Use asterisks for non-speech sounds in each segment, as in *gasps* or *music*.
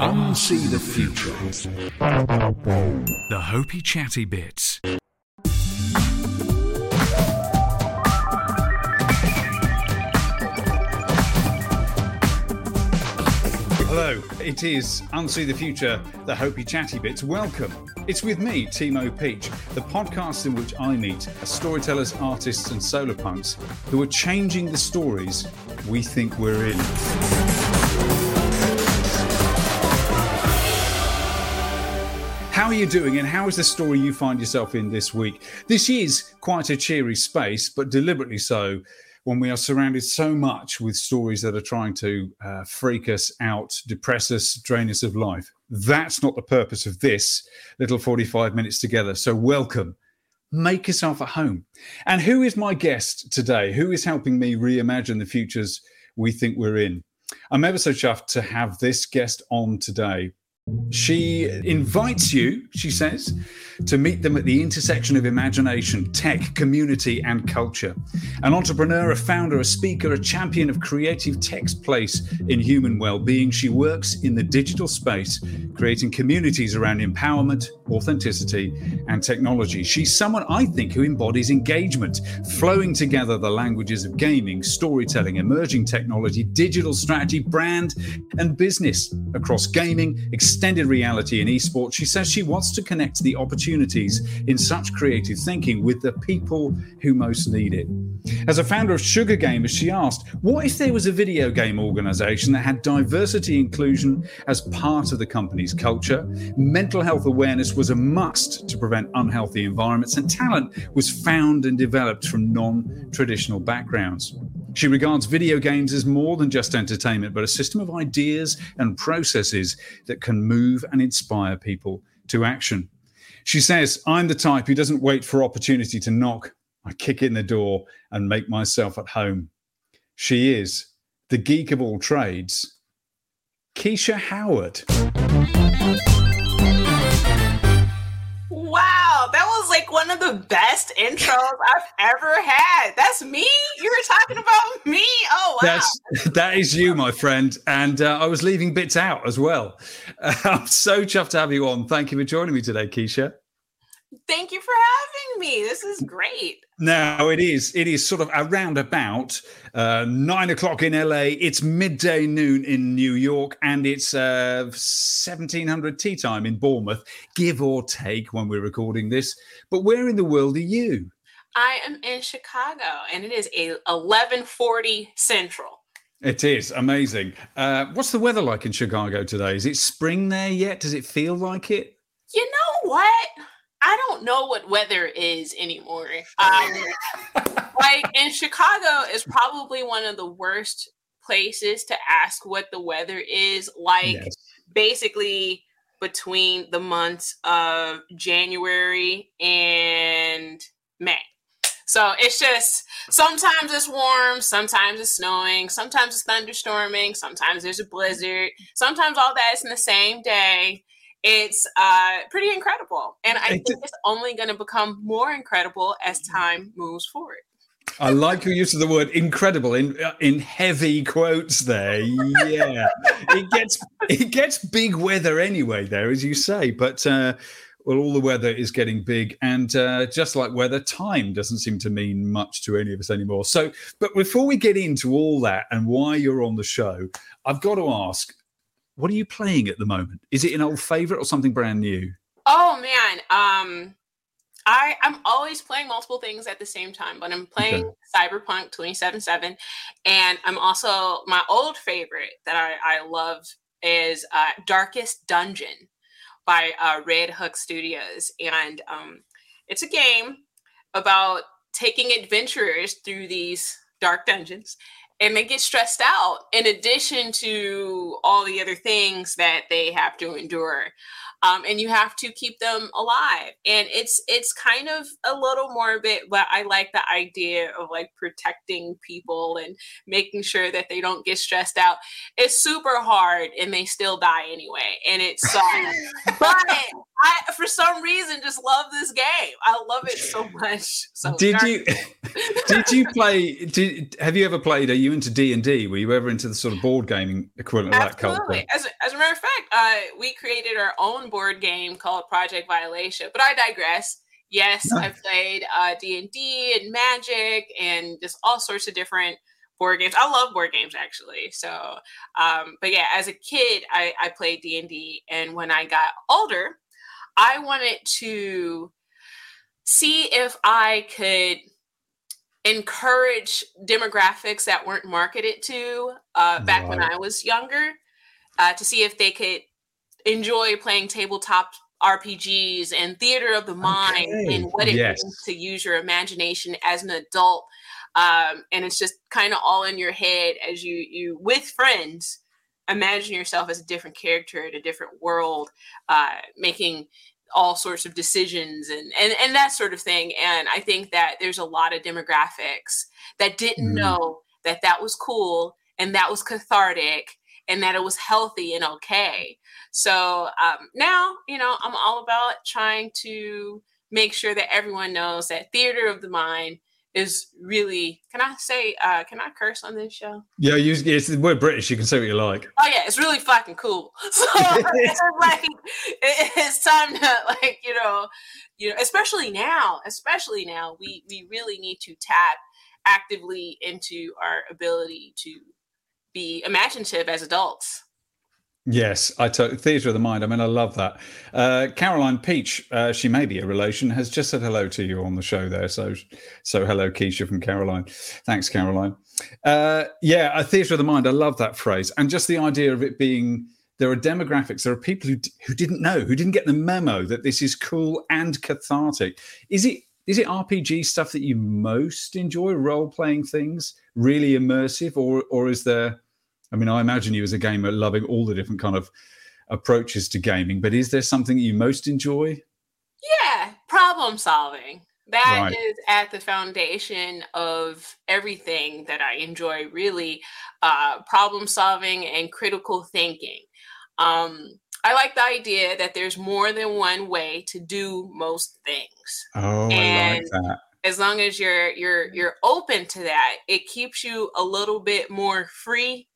Unsee the future. The Hopey Chatty Bits. Hello, it is Unsee the Future, the Hopey Chatty Bits. Welcome. It's with me, Timo Peach, the podcast in which I meet storytellers, artists, and solar punks who are changing the stories we think we're in. Are you doing, and how is the story you find yourself in this week? This is quite a cheery space, but deliberately so when we are surrounded so much with stories that are trying to uh, freak us out, depress us, drain us of life. That's not the purpose of this little 45 minutes together. So, welcome. Make yourself at home. And who is my guest today? Who is helping me reimagine the futures we think we're in? I'm ever so chuffed to have this guest on today. She invites you, she says, to meet them at the intersection of imagination, tech, community, and culture. An entrepreneur, a founder, a speaker, a champion of creative tech's place in human well-being, she works in the digital space, creating communities around empowerment, authenticity, and technology. She's someone I think who embodies engagement, flowing together the languages of gaming, storytelling, emerging technology, digital strategy, brand, and business across gaming, extended reality, in esports. She says she wants to connect the opportunities in such creative thinking with the people who most need it. As a founder of Sugar Gamers, she asked, What if there was a video game organization that had diversity inclusion as part of the company's culture? Mental health awareness was a must to prevent unhealthy environments, and talent was found and developed from non traditional backgrounds. She regards video games as more than just entertainment, but a system of ideas and processes that can move and inspire people to action. She says, I'm the type who doesn't wait for opportunity to knock. I kick in the door and make myself at home. She is the geek of all trades, Keisha Howard. The best intros I've ever had. That's me. You were talking about me. Oh wow, that's that is you, my friend. And uh, I was leaving bits out as well. Uh, *laughs* I'm so chuffed to have you on. Thank you for joining me today, Keisha. Thank you for having me. This is great. Now it is. It is sort of around about uh, nine o'clock in LA. It's midday noon in New York, and it's uh, seventeen hundred tea time in Bournemouth, give or take when we're recording this. But where in the world are you? I am in Chicago, and it is a eleven forty Central. It is amazing. Uh, what's the weather like in Chicago today? Is it spring there yet? Does it feel like it? You know what? I don't know what weather is anymore. Um, *laughs* like in Chicago is probably one of the worst places to ask what the weather is. Like yes. basically between the months of January and May. So it's just sometimes it's warm, sometimes it's snowing, sometimes it's thunderstorming, sometimes there's a blizzard, sometimes all that is in the same day it's uh, pretty incredible. And I think it's only going to become more incredible as time moves forward. I like your use of the word incredible in uh, in heavy quotes there. Yeah, it gets it gets big weather anyway there, as you say. But uh, well, all the weather is getting big, and uh, just like weather, time doesn't seem to mean much to any of us anymore. So, but before we get into all that and why you're on the show, I've got to ask: what are you playing at the moment? Is it an old favorite or something brand new? Oh man, um, I I'm always playing multiple things at the same time, but I'm playing okay. Cyberpunk 2077, and I'm also my old favorite that I I love is uh, Darkest Dungeon by uh, Red Hook Studios, and um, it's a game about taking adventurers through these dark dungeons and they get stressed out in addition to all the other things that they have to endure. Um, and you have to keep them alive. And it's it's kind of a little morbid, but I like the idea of like protecting people and making sure that they don't get stressed out. It's super hard, and they still die anyway, and it's *laughs* but I for some reason just love this game. I love it so much. So did you *laughs* did you play? Did have you ever played? Are you into D and D? Were you ever into the sort of board gaming equivalent of that culture? As, as a matter of fact, uh, we created our own board game called Project Violation. But I digress. Yes, *laughs* I played uh, D and D and Magic and just all sorts of different board games. I love board games actually. So, um, but yeah, as a kid, I, I played D and D, and when I got older, I wanted to see if I could encourage demographics that weren't marketed to uh, back right. when I was younger uh, to see if they could enjoy playing tabletop RPGs and theater of the mind okay. and what it yes. means to use your imagination as an adult. Um, and it's just kind of all in your head as you you with friends imagine yourself as a different character in a different world, uh, making all sorts of decisions and, and and that sort of thing and i think that there's a lot of demographics that didn't mm. know that that was cool and that was cathartic and that it was healthy and okay so um, now you know i'm all about trying to make sure that everyone knows that theater of the mind is really can I say uh can I curse on this show? Yeah, you it's we're British, you can say what you like. Oh yeah, it's really fucking cool. *laughs* So it's *laughs* like it's time to like, you know, you know, especially now, especially now, we we really need to tap actively into our ability to be imaginative as adults. Yes, I took theatre of the mind. I mean, I love that. Uh, Caroline Peach, uh, she may be a relation, has just said hello to you on the show there. So, so hello, Keisha from Caroline. Thanks, Caroline. Uh, yeah, a theatre of the mind. I love that phrase, and just the idea of it being there are demographics. There are people who who didn't know, who didn't get the memo that this is cool and cathartic. Is it is it RPG stuff that you most enjoy? Role playing things, really immersive, or or is there I mean, I imagine you as a gamer loving all the different kind of approaches to gaming, but is there something you most enjoy? Yeah, problem solving. That right. is at the foundation of everything that I enjoy, really. Uh, problem solving and critical thinking. Um, I like the idea that there's more than one way to do most things. Oh, and I like that. As long as you're you're you're open to that, it keeps you a little bit more free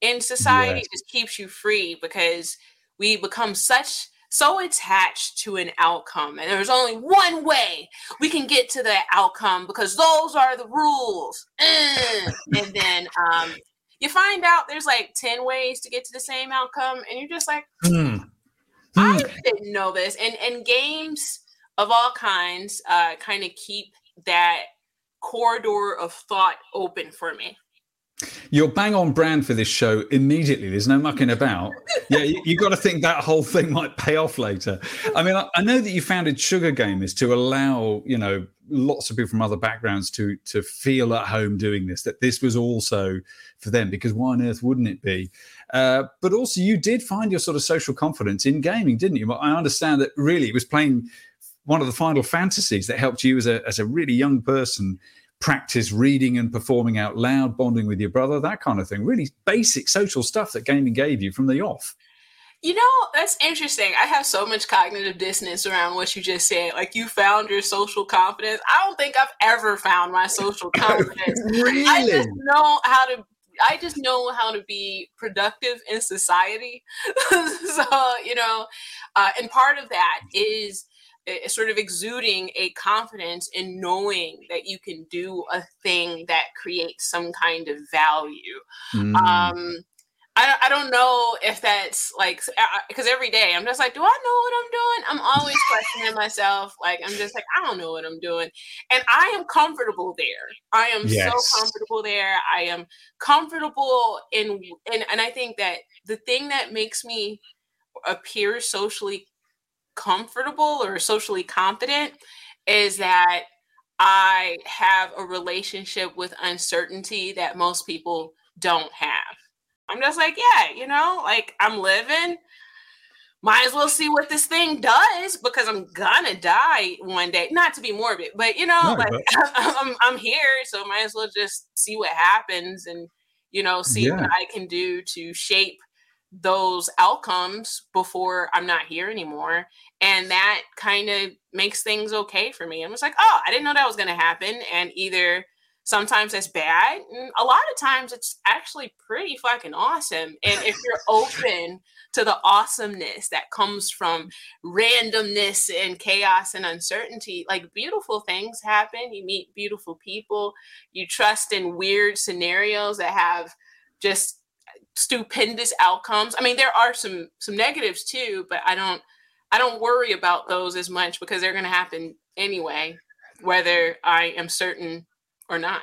in society yes. just keeps you free because we become such so attached to an outcome and there's only one way we can get to that outcome because those are the rules and then um, you find out there's like 10 ways to get to the same outcome and you're just like mm. i mm. didn't know this and and games of all kinds uh, kind of keep that corridor of thought open for me you're bang on brand for this show immediately. There's no mucking about. *laughs* Yeah, you, have got to think that whole thing might pay off later. I mean, I, I, know that you founded Sugar Gamers to allow, you know, lots of people from other backgrounds to to feel at home doing this. That this was also for them because why on earth wouldn't it be? Uh, but also, you did find your sort of social confidence in gaming, didn't you? I understand that really it was playing one of the final fantasies that helped you as a as a really young person practice reading and performing out loud, bonding with your brother, that kind of thing. Really basic social stuff that gaming gave you from the off. You know, that's interesting. I have so much cognitive dissonance around what you just said. Like you found your social confidence. I don't think I've ever found my social *laughs* confidence. really? I just know how to I just know how to be productive in society. *laughs* so, you know, uh, and part of that is sort of exuding a confidence in knowing that you can do a thing that creates some kind of value. Mm. Um, I, I don't know if that's like because every day I'm just like, do I know what I'm doing? I'm always *laughs* questioning myself. Like I'm just like, I don't know what I'm doing, and I am comfortable there. I am yes. so comfortable there. I am comfortable in, and and I think that the thing that makes me appear socially comfortable or socially confident is that I have a relationship with uncertainty that most people don't have. I'm just like, yeah, you know, like I'm living. might as well see what this thing does because I'm gonna die one day. Not to be morbid, but you know, no, like but... *laughs* I'm, I'm here, so might as well just see what happens and you know, see yeah. what I can do to shape those outcomes before I'm not here anymore. And that kind of makes things okay for me. I was like, oh, I didn't know that was gonna happen. And either sometimes it's bad and a lot of times it's actually pretty fucking awesome and if you're *laughs* open to the awesomeness that comes from randomness and chaos and uncertainty like beautiful things happen you meet beautiful people you trust in weird scenarios that have just stupendous outcomes i mean there are some some negatives too but i don't i don't worry about those as much because they're going to happen anyway whether i am certain or not.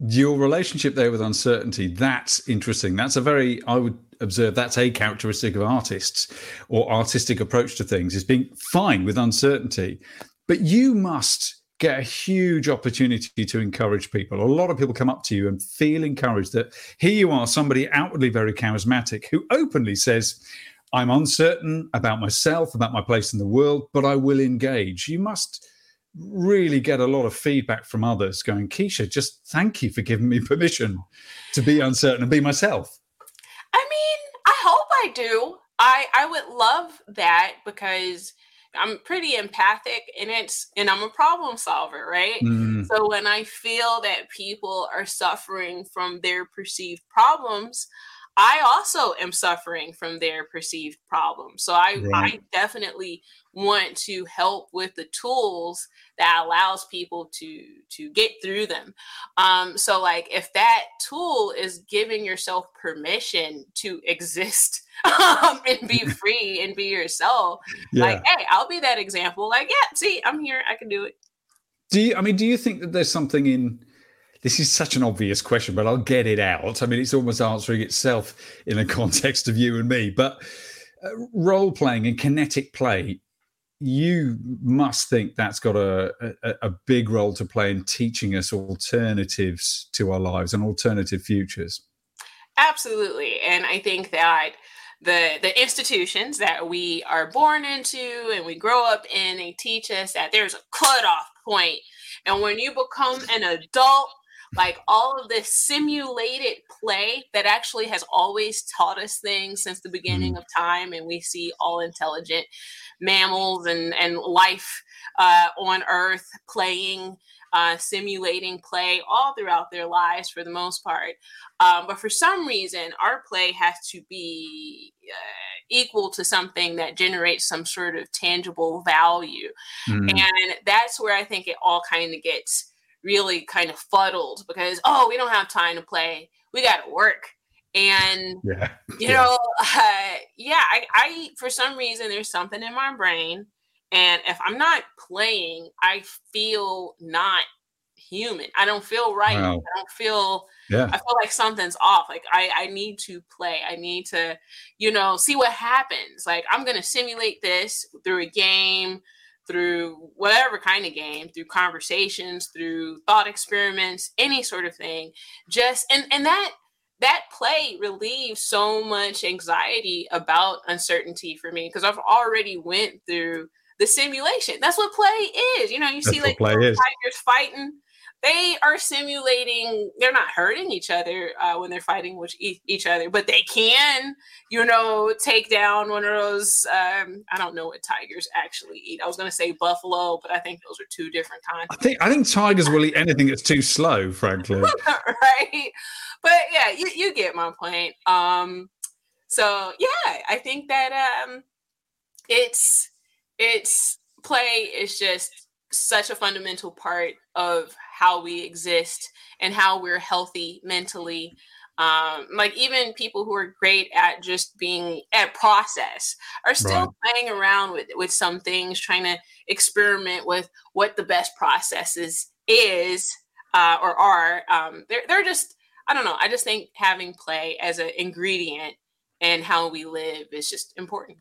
Your relationship there with uncertainty, that's interesting. That's a very, I would observe, that's a characteristic of artists or artistic approach to things is being fine with uncertainty. But you must get a huge opportunity to encourage people. A lot of people come up to you and feel encouraged that here you are, somebody outwardly very charismatic who openly says, I'm uncertain about myself, about my place in the world, but I will engage. You must really get a lot of feedback from others going, Keisha, just thank you for giving me *laughs* permission to be uncertain and be myself. I mean, I hope I do. I I would love that because I'm pretty empathic and it's and I'm a problem solver, right? Mm. So when I feel that people are suffering from their perceived problems, I also am suffering from their perceived problems. So I, right. I definitely want to help with the tools that allows people to to get through them. Um, so like if that tool is giving yourself permission to *laughs* exist um, and be *laughs* free and be yourself, yeah. like hey, I'll be that example. Like yeah, see, I'm here, I can do it. Do you? I mean, do you think that there's something in this is such an obvious question, but I'll get it out. I mean, it's almost answering itself in the *laughs* context of you and me. But uh, role playing and kinetic play, you must think that's got a, a, a big role to play in teaching us alternatives to our lives and alternative futures. Absolutely. And I think that the the institutions that we are born into and we grow up in they teach us that there's a cutoff point. point and when you become an adult like all of this simulated play that actually has always taught us things since the beginning mm. of time and we see all intelligent mammals and and life uh, on earth playing uh, simulating play all throughout their lives for the most part. Um, but for some reason, our play has to be uh, equal to something that generates some sort of tangible value. Mm. And that's where I think it all kind of gets really kind of fuddled because oh we don't have time to play. We got to work. And yeah. you yeah. know uh, yeah I, I for some reason there's something in my brain and if i'm not playing i feel not human. I don't feel right. Wow. i don't feel yeah. I feel like something's off. Like i i need to play. I need to you know see what happens. Like i'm gonna simulate this through a game through whatever kind of game, through conversations, through thought experiments, any sort of thing. Just and and that that play relieves so much anxiety about uncertainty for me because I've already went through the simulation. That's what play is. You know, you That's see like tigers fighting they are simulating they're not hurting each other uh, when they're fighting with e- each other but they can you know take down one of those um, i don't know what tigers actually eat. I was going to say buffalo but i think those are two different kinds. I think i think tigers will eat anything that's too slow frankly. *laughs* Right? But yeah you, you get my point. Um so yeah i think that um it's it's play is just such a fundamental part of how we exist and how we're healthy mentally. Um, like even people who are great at just being at process are still right. playing around with with some things trying to experiment with what the best processes is uh, or are. Um, they're, they're just i don't know i just think having play as an ingredient and how we live is just important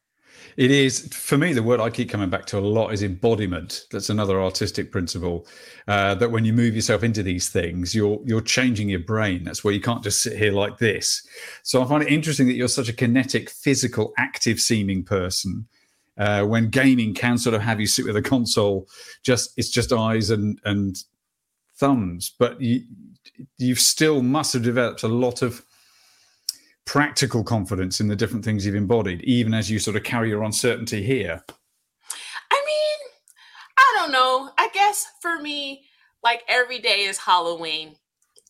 It is for me. The word I keep coming back to a lot is embodiment. That's another artistic principle. Uh, that when you move yourself into these things, you're you're changing your brain. That's where you can't just sit here like this. So I find it interesting that you're such a kinetic, physical, active seeming person. Uh, when gaming can sort of have you sit with a console, just it's just eyes and and thumbs. But you you still must have developed a lot of practical confidence in the different things you've embodied, even as you sort of carry your uncertainty here? I mean, I don't know. I guess for me, like every day is Halloween.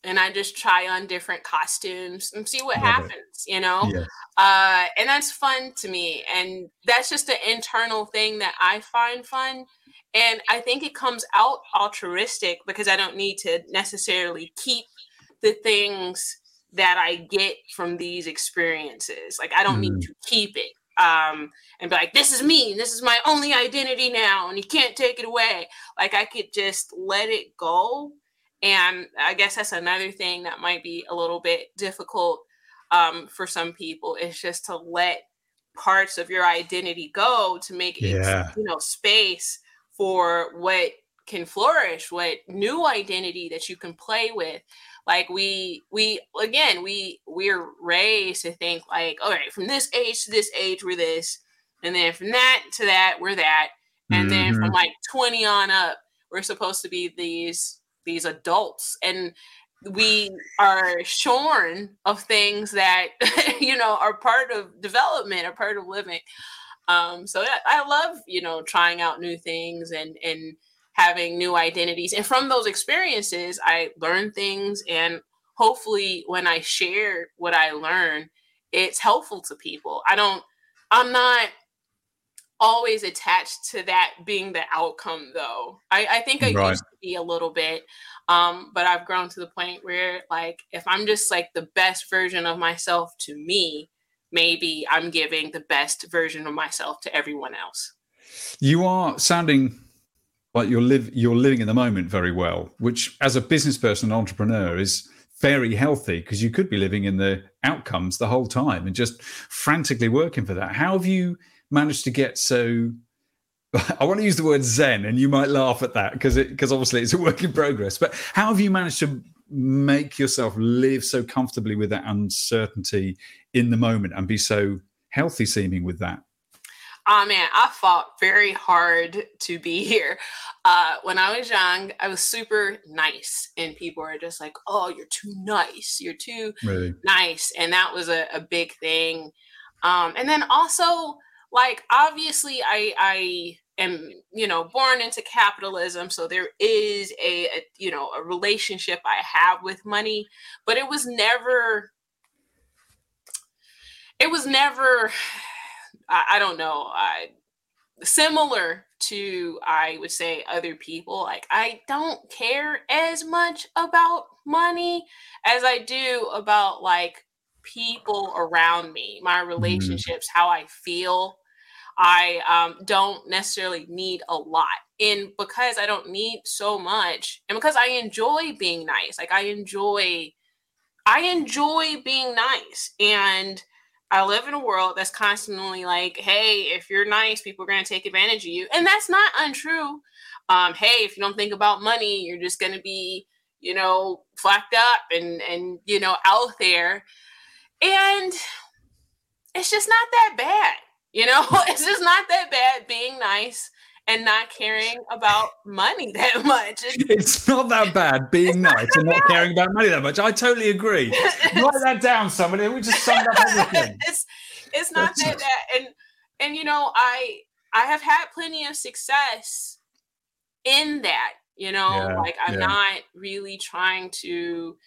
And I just try on different costumes and see what Love happens, it. you know? Yeah. Uh, and that's fun to me. And that's just an internal thing that I find fun. And I think it comes out altruistic because I don't need to necessarily keep the things that I get from these experiences. Like I don't mm. need to keep it um, and be like, this is me, this is my only identity now, and you can't take it away. Like I could just let it go. And I guess that's another thing that might be a little bit difficult um, for some people is just to let parts of your identity go to make yeah. you know space for what can flourish, what new identity that you can play with like we we again we we're raised to think like all right from this age to this age we're this and then from that to that we're that and mm-hmm. then from mm-hmm. like 20 on up we're supposed to be these these adults and we are shorn of things that *laughs* you know are part of development are part of living um so i love you know trying out new things and and having new identities. And from those experiences, I learn things. And hopefully, when I share what I learn, it's helpful to people. I don't, I'm not always attached to that being the outcome though i, I think i right. used to be a little bit um, but i've grown to the point where like if i'm just like the best version of myself to me maybe i'm giving the best version of myself to everyone else you are sounding like you're live you're living in the moment very well, which as a business person, and entrepreneur is very healthy because you could be living in the outcomes the whole time and just frantically working for that. How have you managed to get so *laughs* I want to use the word zen, and you might laugh at that because it because obviously it's a work in progress. But how have you managed to make yourself live so comfortably with that uncertainty in the moment and be so healthy seeming with that? Oh man, I fought very hard to be here. Uh, when I was young, I was super nice, and people are just like, "Oh, you're too nice. You're too really? nice," and that was a, a big thing. Um, and then also, like, obviously, I I am you know born into capitalism, so there is a, a you know a relationship I have with money, but it was never. It was never I, I don't know. I similar to I would say other people. Like I don't care as much about money as I do about like people around me, my mm-hmm. relationships, mm-hmm. how I feel. I um, don't necessarily need a lot. And because I don't need so much, and because I enjoy being nice, like I enjoy, I enjoy being nice. And I live in a world that's constantly like, hey, if you're nice, people are going to take advantage of you. And that's not untrue. Um, hey, if you don't think about money, you're just going to be, you know, flacked up and, and, you know, out there. And it's just not that bad. You know, *laughs* it's just not that bad being nice and not caring about money *laughs* that much. *laughs* It's not that bad being nice and not bad. caring about money that much. I totally agree. *laughs* Write that down, somebody. We just summed up everything. it's it's not that bad. And and you know, I I have had plenty of success in that. You know, yeah, like I'm yeah. not really trying to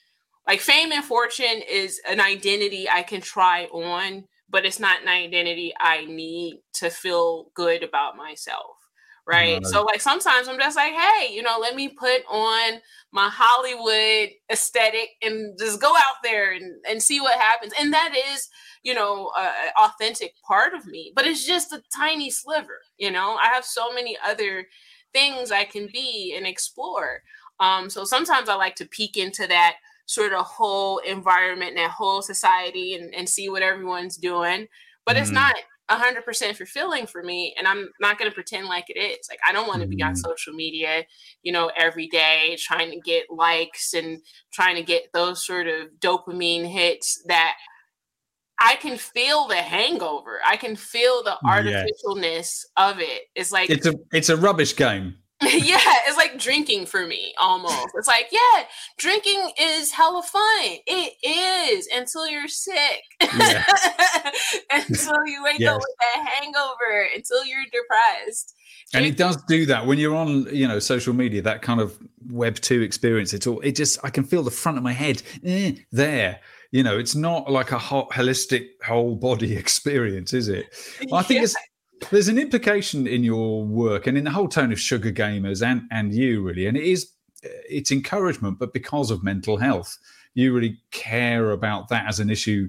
like fame and fortune is an identity I can try on, but it's not an identity I need to feel good about myself right? So like sometimes I'm just like, hey, you know, let me put on my Hollywood aesthetic and just go out there and, and see what happens. And that is, you know, an authentic part of me, but it's just a tiny sliver, you know. I have so many other things I can be and explore. Um, so sometimes I like to peek into that sort of whole environment and that whole society and, and see what everyone's doing. But mm-hmm. it's not 100% fulfilling for me and i'm not going to pretend like it is like i don't want to be on mm. social media you know every day trying to get likes and trying to get those sort of dopamine hits that i can feel the hangover i can feel the artificialness yes. of it it's like it's a it's a rubbish game *laughs* yeah, it's like drinking for me almost. It's like, yeah, drinking is hella fun. It is until you're sick. *laughs* Until you wake yes. up with that hangover, until you're depressed. And it does do that when you're on, you know, social media, that kind of web two experience. It's all it just I can feel the front of my head eh, there. You know, it's not like a hot, holistic whole body *laughs* experience, is it? I think yeah. it's there's an implication in your work and in the whole tone of sugar gamers and and you really and it is it's encouragement but because of mental health. You really care about that as an issue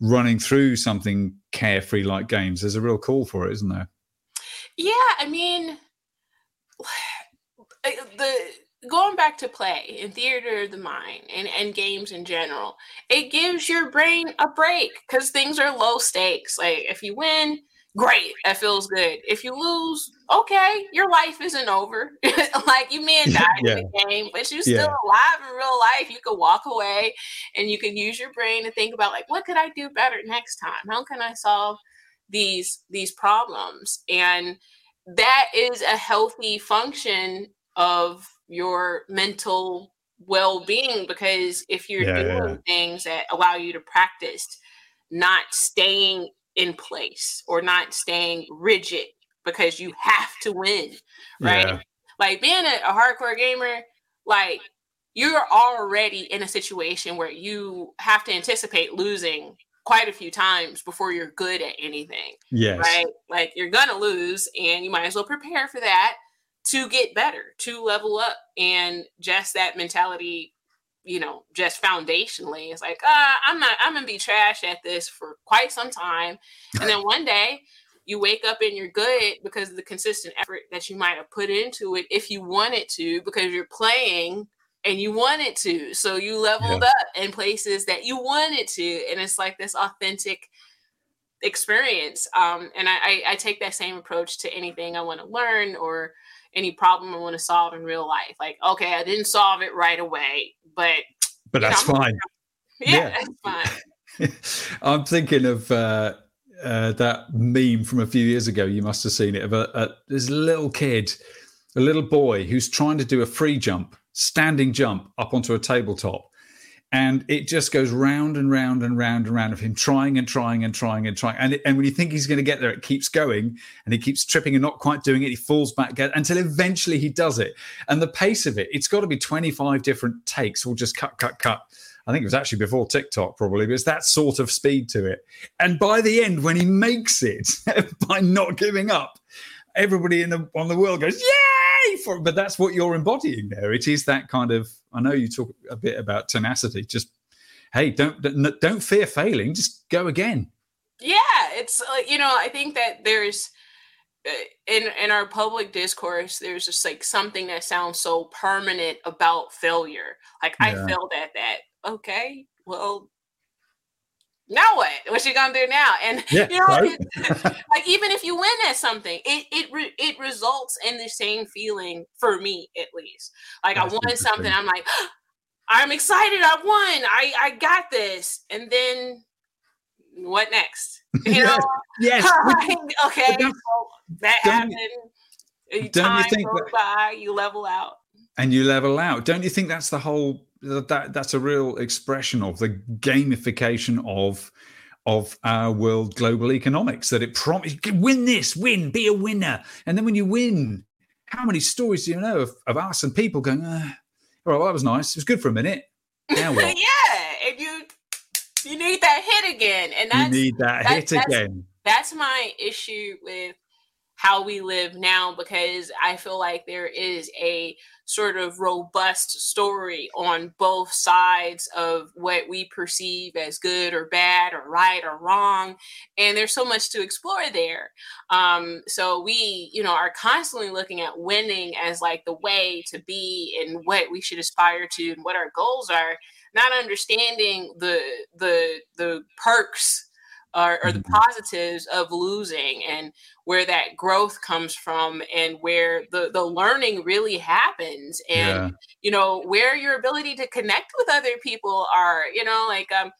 running through something carefree like games. There's a real call for it isn't there? Yeah i mean *sighs* the going back to play and theater of the mind and, and games in general it gives your brain a break because things are low stakes. Like if you win great. That feels good. If you lose, okay, your life isn't over. *laughs* like you may have died yeah. in the game, but you're still yeah. alive in real life. You could walk away and you can use your brain to think about like what could I do better next time? How can I solve these these problems? And that is a healthy function of your mental well-being because if you're yeah, doing things that allow you to practice not staying in place or not staying rigid because you have to win, right? Yeah. Like being a, a hardcore gamer, like you're already in a situation where you have to anticipate losing quite a few times before you're good at anything. Yes. Right? Like you're gonna lose and you might as well prepare for that to get better, to level up. And just that mentality you know, just foundationally. It's like, uh, I'm not, I'm gonna be trash at this for quite some time. And then one day you wake up and you're good because of the consistent effort that you might have put into it if you wanted to, because you're playing and you wanted to. So you leveled yeah. up in places that you wanted to. And it's like this authentic experience. Um, and I, I, I take that same approach to anything I want to learn or any problem I want to solve in real life. Like, okay, I didn't solve it right away, but but that's know, fine. *laughs* Yeah, yeah, that's fine. *laughs* I'm thinking of uh, uh, that meme from a few years ago. You must have seen it of a, a, this little kid, a little boy who's trying to do a free jump, standing jump up onto a tabletop, and it just goes round and round and round and round of him trying and trying and trying and trying and, it, and when you think he's going to get there it keeps going and he keeps tripping and not quite doing it he falls back until eventually he does it and the pace of it it's got to be 25 different takes or just cut cut cut I think it was actually before TikTok, probably, but it's that sort of speed to it. And by the end, when he makes it *laughs* by not giving up, everybody in the on the world goes, "Yay!" For, but that's what you're embodying there. It is that kind of I know you talk a bit about tenacity. Just hey, don't don't fear failing. Just go again. Yeah, it's like uh, you know I think that there's uh, in in our public discourse there's just like something that sounds so permanent about failure. Like yeah. I failed at that. Okay, well now what? What you gonna do now? And yeah, you know, right? *laughs* like even if you win at something, it it re- it results in the same feeling for me at least. Like That's I won something, I'm like, *gasps* I'm excited, I won, I I got this, and then what next? *laughs* You know? yes. *laughs* okay, so that happened. Don't you think that, by, you level out, and you level out? Don't you think that's the whole that that's a real expression of the gamification of of our world global economics that it promise win this win be a winner. And then when you win how many stories do you know of, of us and people going uh, all right well that was nice. It was good for a minute. Now what? *laughs* yeah and you you need that hit again and that's, you need that, that hit that's, again. that's my issue with how we live now because I feel like there is a sort of robust story on both sides of what we perceive as good or bad or right or wrong. And there's so much to explore there. Um, so we, you know, are constantly looking at winning as like the way to be and what we should aspire to and what our goals are, not understanding the the the perks or, or the mm-hmm. positives of losing and where that growth comes from and where the the learning really happens and yeah. you know where your ability to connect with other people are you know like um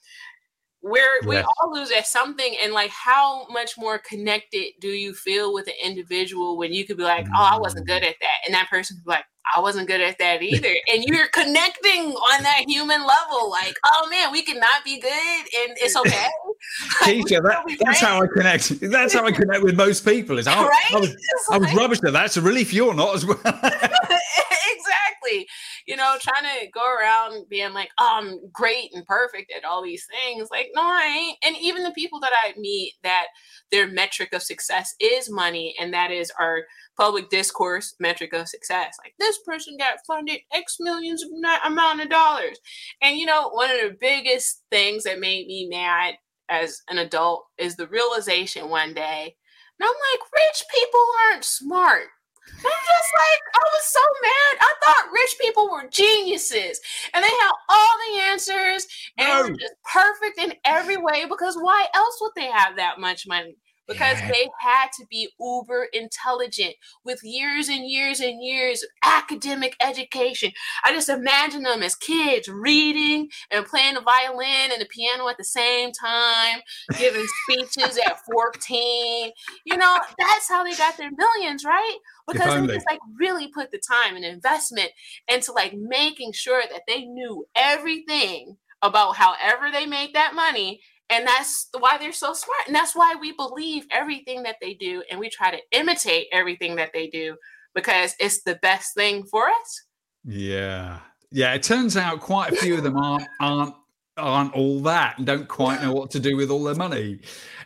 where we all lose at something and like how much more connected do you feel with an individual when you could be like oh i wasn't good at that and that person could be like I wasn't good at that *laughs* either. and you're connecting on that human level, like, oh man, we cannot be good and it's okay. *laughs* Teacher, that, that's how I connect. That's how I connect with most people. Is oh, right? I, was, I was *laughs* rubbish at that. It's a relief you're not as well. exactly. You know, trying to go around being like, oh, I'm great and perfect at all these things. Like, no, I ain't. And even the people that I meet that their metric of success is money, and that is our public discourse metric of success. Like this person got funded X millions of amount of dollars. And you know, one of the biggest things that made me mad as an adult is the realization one day. And I'm like, rich people aren't smart. I'm just like, I was so mad. I thought rich people were geniuses and they had all the answers and no. were just perfect in every way because why else would they have that much money? Because yeah. they had to be uber intelligent with years and years and years of academic education. I just imagine them as kids reading and playing the violin and the piano at the same time, giving speeches at *laughs* 14. You know, that's how they got their millions, right? Because they just like really put the time and investment into like making sure that they knew everything about however they made that money and that's why they're so smart. And that's why we believe everything that they do and we try to imitate everything that they do because it's the best thing for us. Yeah. Yeah. It turns out quite a few of them aren't aren't aren't all that and don't quite know what to do with all their money.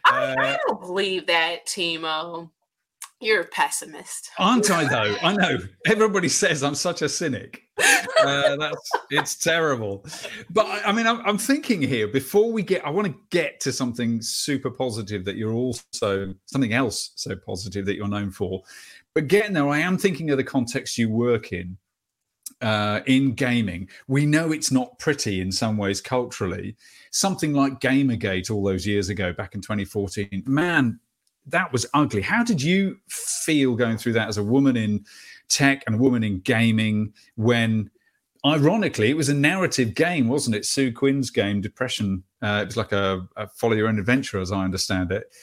I, uh, I don't believe that, Timo. You're a pessimist. Aren't I though? *laughs* I know. Everybody says I'm such a cynic. Uh, that's it's terrible. But I, I mean, I'm, I'm, thinking here before we get. I want to get to something super positive that you're also something else so positive that you're known for. But getting there, I am thinking of the context you work in. Uh, in gaming, we know it's not pretty in some ways culturally. Something like Gamergate all those years ago, back in 2014, man, that was ugly. How did you feel going through that as a woman in tech and a woman in gaming when ironically it was a narrative game wasn't it? Zoë Quinn's game depression uh, it was like a, a, follow your own adventure as i understand it.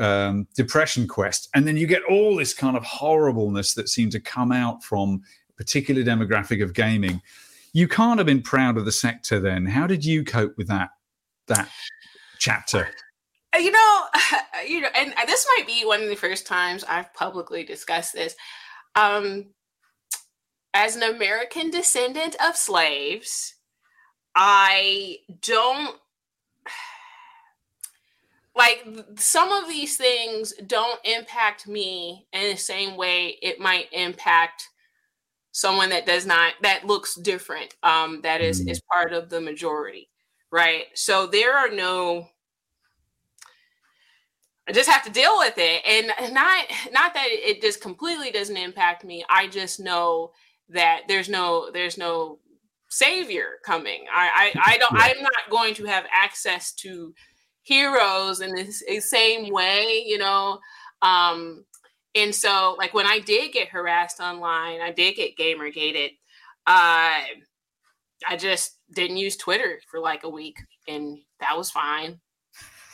Um, depression quest. And then you get all this kind of horribleness that seemed to come out from a particular demographic of gaming. You can't have been proud of the sector then. How did you cope with that that chapter you know, *laughs* you know, and this might be one of the first times I've publicly discussed this. Um, as an American descendant of slaves, I don't *sighs* like some of these things don't impact me in the same way it might impact someone that does not that looks different um that is mm. is part of the majority right so there are no I just have to deal with it. And not not that it just completely doesn't impact me. I just know that there's no there's no savior coming. I I, I don't yeah. I'm not going to have access to heroes in the same way, you know. Um and so like when I did get harassed online, I did get gamer gated. Uh I just didn't use Twitter for like a week and that was fine.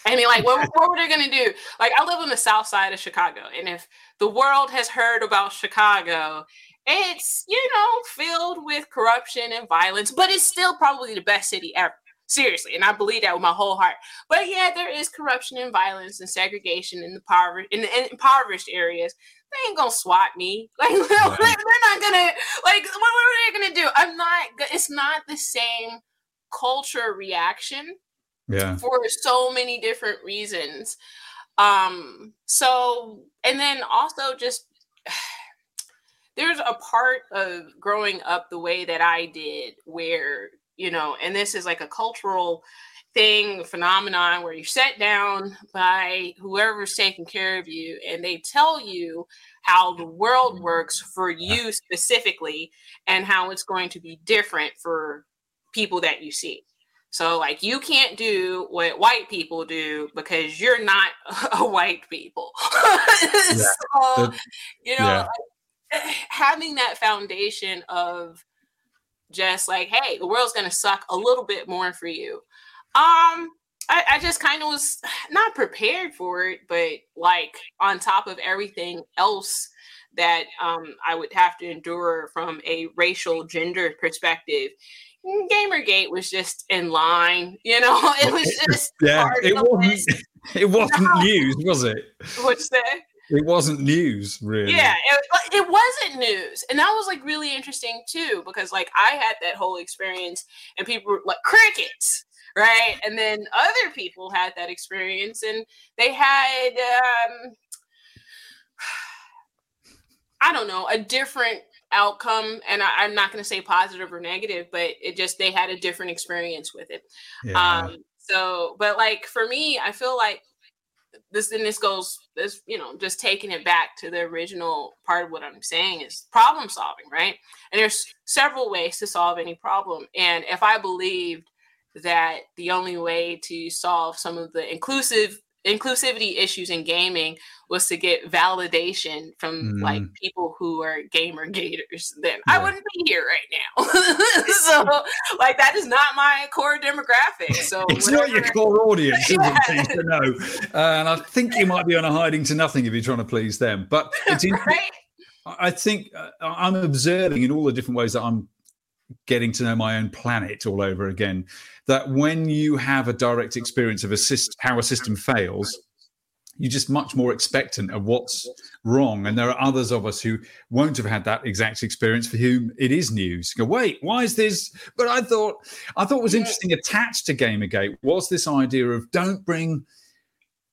I mean, like, what, *laughs* what were they going to do? Like, I live on the south side of Chicago, and if the world has heard about Chicago, it's, you know, filled with corruption and violence, but it's still probably the best city ever. Seriously, and I believe that with my whole heart. But yeah, there is corruption and violence and segregation in the power in the impoverished areas. They ain't gonna swat me. *laughs* Like they're not gonna like. What, what are they gonna do? I'm not. It's not the same culture reaction yeah. for so many different reasons. Um so and then also just *sighs* there's a part of growing up the way that I did where you know and this is like a cultural thing phenomenon where you're set down by whoever's taking care of you and they tell you how the world works for you specifically and how it's going to be different for people that you see So like you can't do what white people do because you're not *laughs* a white people. *laughs* yeah. so you know, yeah. like, having that foundation of just like, hey, the world's gonna suck a little bit more for you. Um, I, I just kind of was not prepared for it, but like on top of everything else that um, I would have to endure from a racial gender perspective, Gamergate was just in line. You know, *laughs* it was just yeah. It wasn't. *laughs* It wasn't no. news, was it? What's that? It wasn't news, really. Yeah, it, it wasn't news, and that was like really interesting too, because like I had that whole experience, and people were like crickets, right? And then other people had that experience, and they had um, *sighs* I don't know, a different outcome and I, am not going to say positive or negative but it just they had a different experience with it. Yeah. um so but like for me i feel like this and this goes this you know just taking it back to the original part of what i'm saying is problem solving right? And there's several ways to solve any problem. And if i believed that the only way to solve some of the inclusive inclusivity issues in gaming was to get validation from mm. like people who are gamer gators, then yeah. I wouldn't be here right now. *laughs* so like that is not my core demographic. *laughs* So it's whatever. not your core audience, yeah. is it? *laughs* know. Uh, and I think you might be on a hiding to nothing if you're trying to please them. But it's right? I think uh, I'm observing in all the different ways that I'm getting to know my own planet all over again. That when you have a direct experience of a syst- how a system fails, you're just much more expectant of what's wrong. And there are others of us who won't have had that exact experience for whom it is news. Go, wait, why is this? But I thought, I thought was interesting attached to Gamergate was this idea of don't bring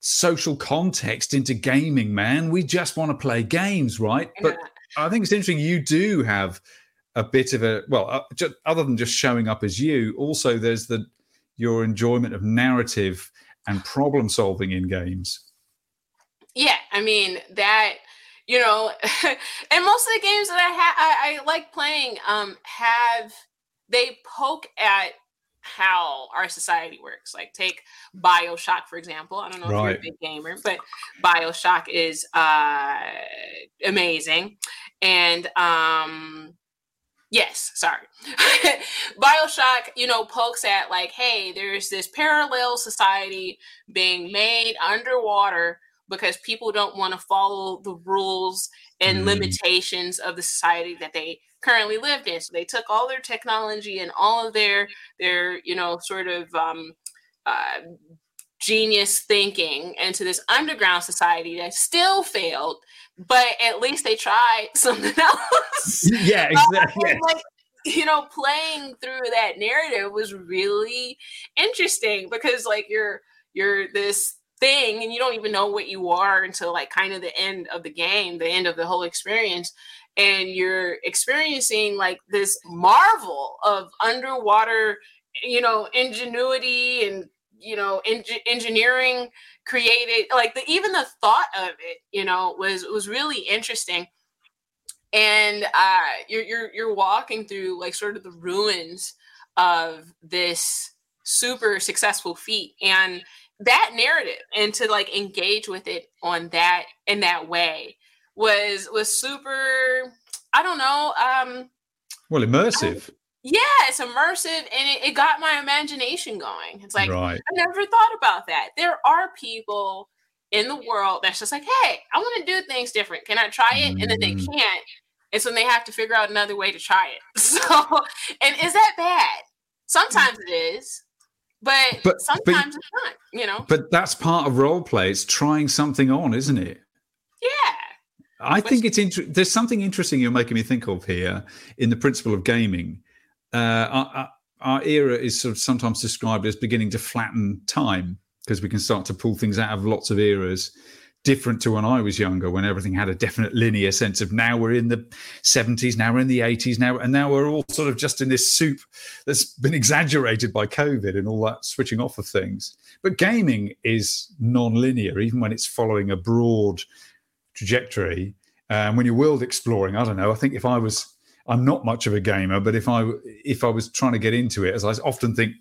social context into gaming, man. We just want to play games, right? But I think it's interesting. You do have a bit of a well, uh, just, other than just showing up as you, also there's the your enjoyment of narrative and problem solving in games. Yeah, I mean that you know, *laughs* and most of the games that I have, I, I like playing, um, have they poke at how our society works. Like take Bioshock for example. I don't know right. if you're a big gamer, but Bioshock is uh amazing. And um Yes, sorry. *laughs* Bioshock, you know, pokes at like, hey, there's this parallel society being made underwater because people don't want to follow the rules and mm. limitations of the society that they currently lived in. So they took all their technology and all of their their, you know, sort of um uh genius thinking into this underground society that still failed but at least they tried *laughs* something else. Yeah, *laughs* exactly. like, you know, playing through that narrative was really interesting because like you're you're this thing and you don't even know what you are until like kind of the end of the game, the end of the whole experience. And you're experiencing like this marvel of underwater, you know, ingenuity and you know, en- engineering created like the even the thought of it you know was was really interesting. And uh you're you're you're walking through like sort of the ruins of this super successful feat and that narrative and to like engage with it on that in that way was was super i don't know um well immersive yeah, it's immersive and it, it got my imagination going. It's like right. I never thought about that. There are people in the world that's just like, hey, I want to do things different. Can I try it? Mm. And then they mm. can't. And so they have to figure out another way to try it. *laughs* So, and is that bad? Sometimes it is, but, but sometimes but, it's not, you know. But that's part of role play. It's trying something on, isn't it? Yeah. I think it's interesting. There's something interesting you're making me think of here in the principle of gaming uh, our, our era is sort of sometimes described as beginning to flatten time because we can start to pull things out of lots of eras different to when I was younger, when everything had a definite linear sense of now we're in the 70s, now we're in the 80s, now, and now we're all sort of just in this soup that's been exaggerated by COVID and all that switching off of things. But gaming is non linear, even when it's following a broad trajectory. And um, when you're world exploring, I don't know, I think if I was I'm not much of a gamer, but if I if I was trying to get into it, as I often think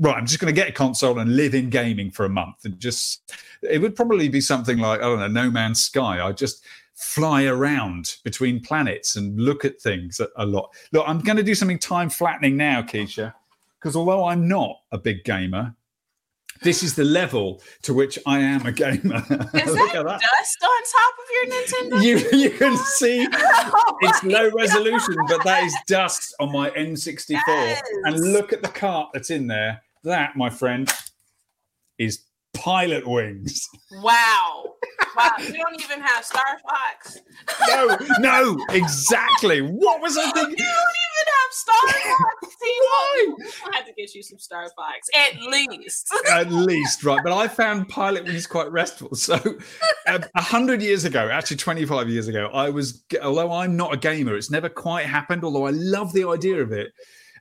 right, I'm just going to get a console and live in gaming for a month and just, it would probably be something like, I don't know, No Man's Sky. I just fly around between planets and look at things a, lot. Look, I'm going to do something time flattening now, Keisha, because although I'm not a big gamer, this is the level to which I am a gamer. *laughs* Is that, that, dust on top of your Nintendo? You, you can oh see oh it's low resolution, but that is *laughs* dust on my N64. Yes. And look at the cart that's in there. That, my friend, is Pilotwings. Wow. Wow. You don't even have Star Fox. no, no, exactly. What was I *laughs* thinking? You don't even have Star Fox. I had to get you some Star Fox, at least. *laughs* at least, right. But I found Pilotwings quite restful. So, um, a hundred years ago, actually 25 years ago, I was, although I'm not a gamer, it's never quite happened, although I love the idea of it.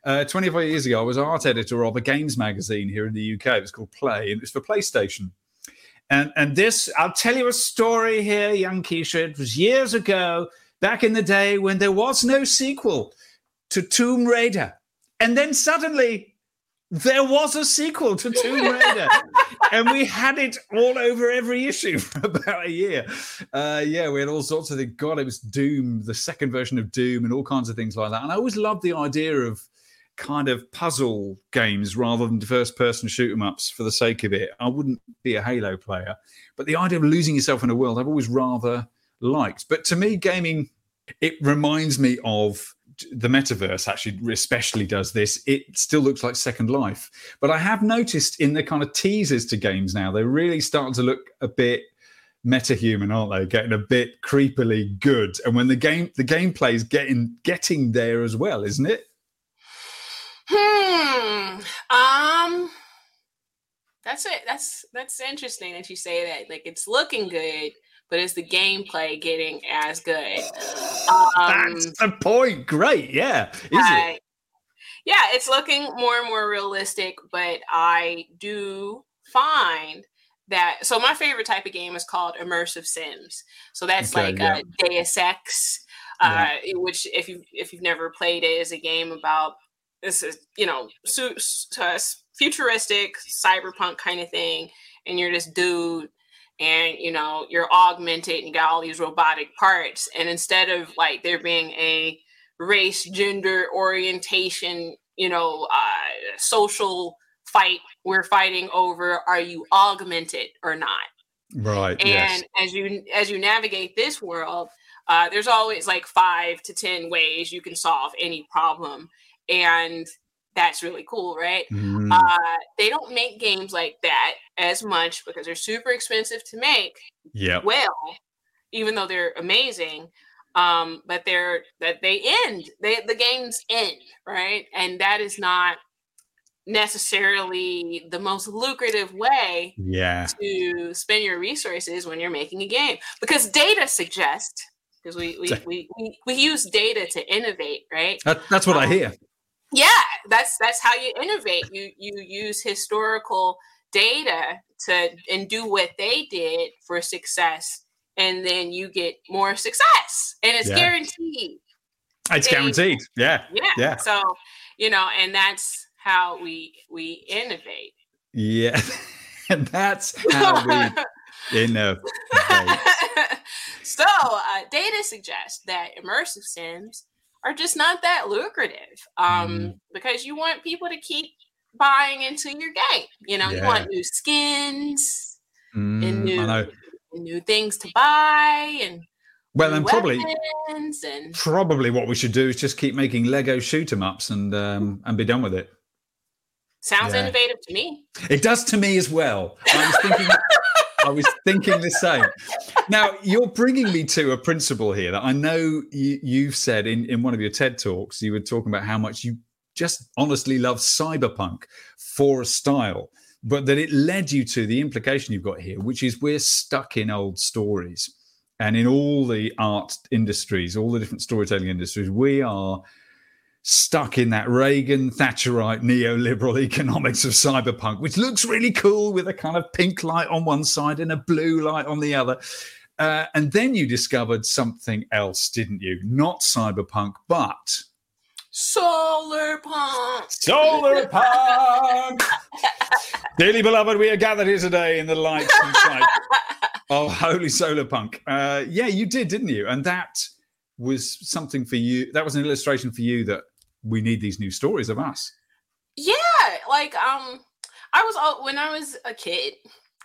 Uh, 25 years ago, I was art editor of a games magazine here in the UK. It was called Play, and it was for PlayStation. And and this, I'll tell you a story here, young Keisha. It was years ago, back in the day when there was no sequel to Tomb Raider, and then suddenly there was a sequel to Tomb *laughs* Raider, and we had it all over every issue *laughs* for about a year. Uh, yeah, we had all sorts of things. God, it was Doom, the second version of Doom, and all kinds of things like that. And I always loved the idea of kind of puzzle games rather than first person shoot 'em ups for the sake of it. I wouldn't be a Halo player, but the idea of losing yourself in a world I've always rather liked. But to me, gaming it reminds me of the metaverse actually especially does this it still looks like second life but i have noticed in the kind of teasers to games now they're really starting to look a bit metahuman aren't they getting a bit creepily good and when the game the gameplay is getting getting there as well isn't it Hmm. Um. That's it. That's that's interesting that you say that. Like it's looking good, but is the gameplay getting as good? Um, that's the point. Great. Yeah. Is uh, it? Yeah, it's looking more and more realistic, but I do find that so my favorite type of game is called immersive sims. So that's okay, like yeah. uh, Deus Ex, uh, yeah. which if you if you've never played it, is a game about this is you know su- su- futuristic cyberpunk kind of thing and you're this dude and you know you're augmented and you got all these robotic parts. And instead of like there being a race gender orientation you know uh, social fight we're fighting over are you augmented or not? Right and yes. as you as you navigate this world uh, there's always like five to ten ways you can solve any problem. And that's really cool, right? Mm. Uh, they don't make games like that as much because they're super expensive to make. Yeah. Well, even though they're amazing, um, but they're that they end. They the games end, right? And that is not necessarily the most lucrative way yeah. to spend your resources when you're making a game because data suggests because we we, we we we use data to innovate right that, that's what um, i hear yeah that's that's how you innovate. You you use historical data to and do what they did for success and then you get more success and it's yeah. guaranteed. It's and, guaranteed. Yeah. Yeah. Yeah. So you know and that's how we we innovate. Yeah. *laughs* And that's how we *laughs* innovate. *laughs* So uh, data suggests that immersive sims are just not that lucrative um, mm. because you want people to keep buying into your game. You know, yeah. you want new skins mm, and new new things to buy and well, then probably and... probably what we should do is just keep making Lego shoot 'em ups and um, and be done with it. Sounds yeah. innovative to me. It does to me as well. I was thinking. I was thinking the same. Now, you're bringing me to a principle here that I know you, have said in, in one of your TED Talks. You were talking about how much you just honestly love cyberpunk for a style, but that it led you to the implication you've got here, which is we're stuck in old stories. And in all the art industries, all the different storytelling industries, we are stuck in that Reagan Thatcherite neoliberal economics of cyberpunk, which looks really cool with a kind of pink light on one side and a blue light on the other. Uh, and then you discovered something else, didn't you? Not cyberpunk, but solar punk. Solar punk. Dearly beloved, we are gathered here today in the light and sight of Holy Solar Punk. Uh, yeah, you did, didn't you? And that was something for you. That was an illustration for you that we need these new stories of us. Yeah, like um, I was when I was a kid.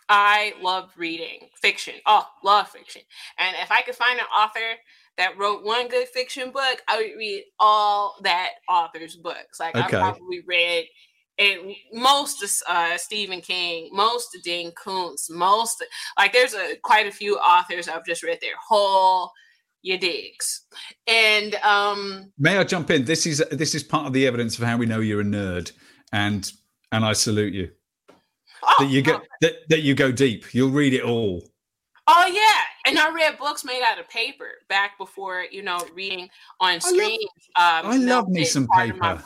I loved reading fiction. Oh, love fiction. And if I could find an author that wrote one good fiction book, I would read all that author's books. Like okay. I probably read it, most of uh, Stephen King, most of Dean Koontz, most like there's a quite a few authors I've just read their whole your digs. And um may I jump in? This is this is part of the evidence of how we know you're a nerd, and and I salute you. Oh, that you go that, that you go deep. You'll read it all. Oh yeah, and I read books made out of paper back before you know reading on screen. I love, um, I love me some paper.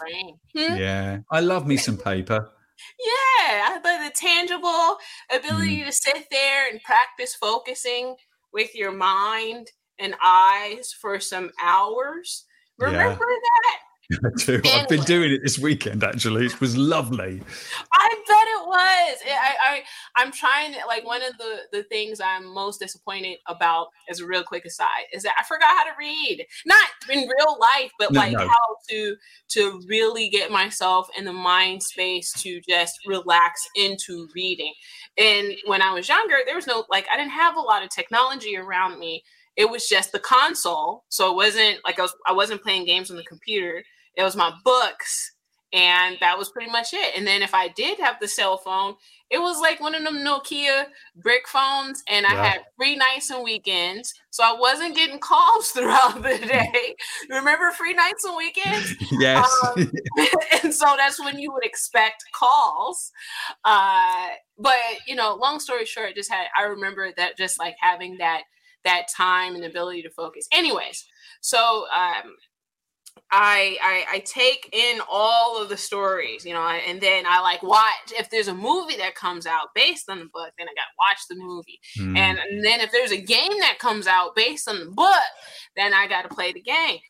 Hmm? Yeah, I love me some paper. Yeah, but the tangible ability mm. to sit there and practice focusing with your mind and eyes for some hours. Remember yeah. that? *laughs* too. Anyway. I've been doing it this weekend. Actually, it was lovely. I bet it was. I, I, I'm trying to like one of the the things I'm most disappointed about, as a real quick aside, is that I forgot how to read. Not in real life, but no, like no. how to to really get myself in the mind space to just relax into reading. And when I was younger, there was no like I didn't have a lot of technology around me. It was just the console, so it wasn't like I was I wasn't playing games on the computer. It was my books and that was pretty much it. And then if i did have the cell phone it was like one of them nokia brick phones and i had free nights and weekends. So i wasn't getting *laughs* calls throughout the *laughs* day. Remember free nights and weekends? *laughs* Yes. Um, and so that's when you would expect calls. Uh, but you know long story short just had i remember that just like having that that time and ability to focus anyways so um, I, I, I take in all of the stories, you know, and then I like watch if there's a movie that comes out based on the book, then I got to watch the movie, mm. and, and then if there's a game that comes out based on the book, then I got to play the game.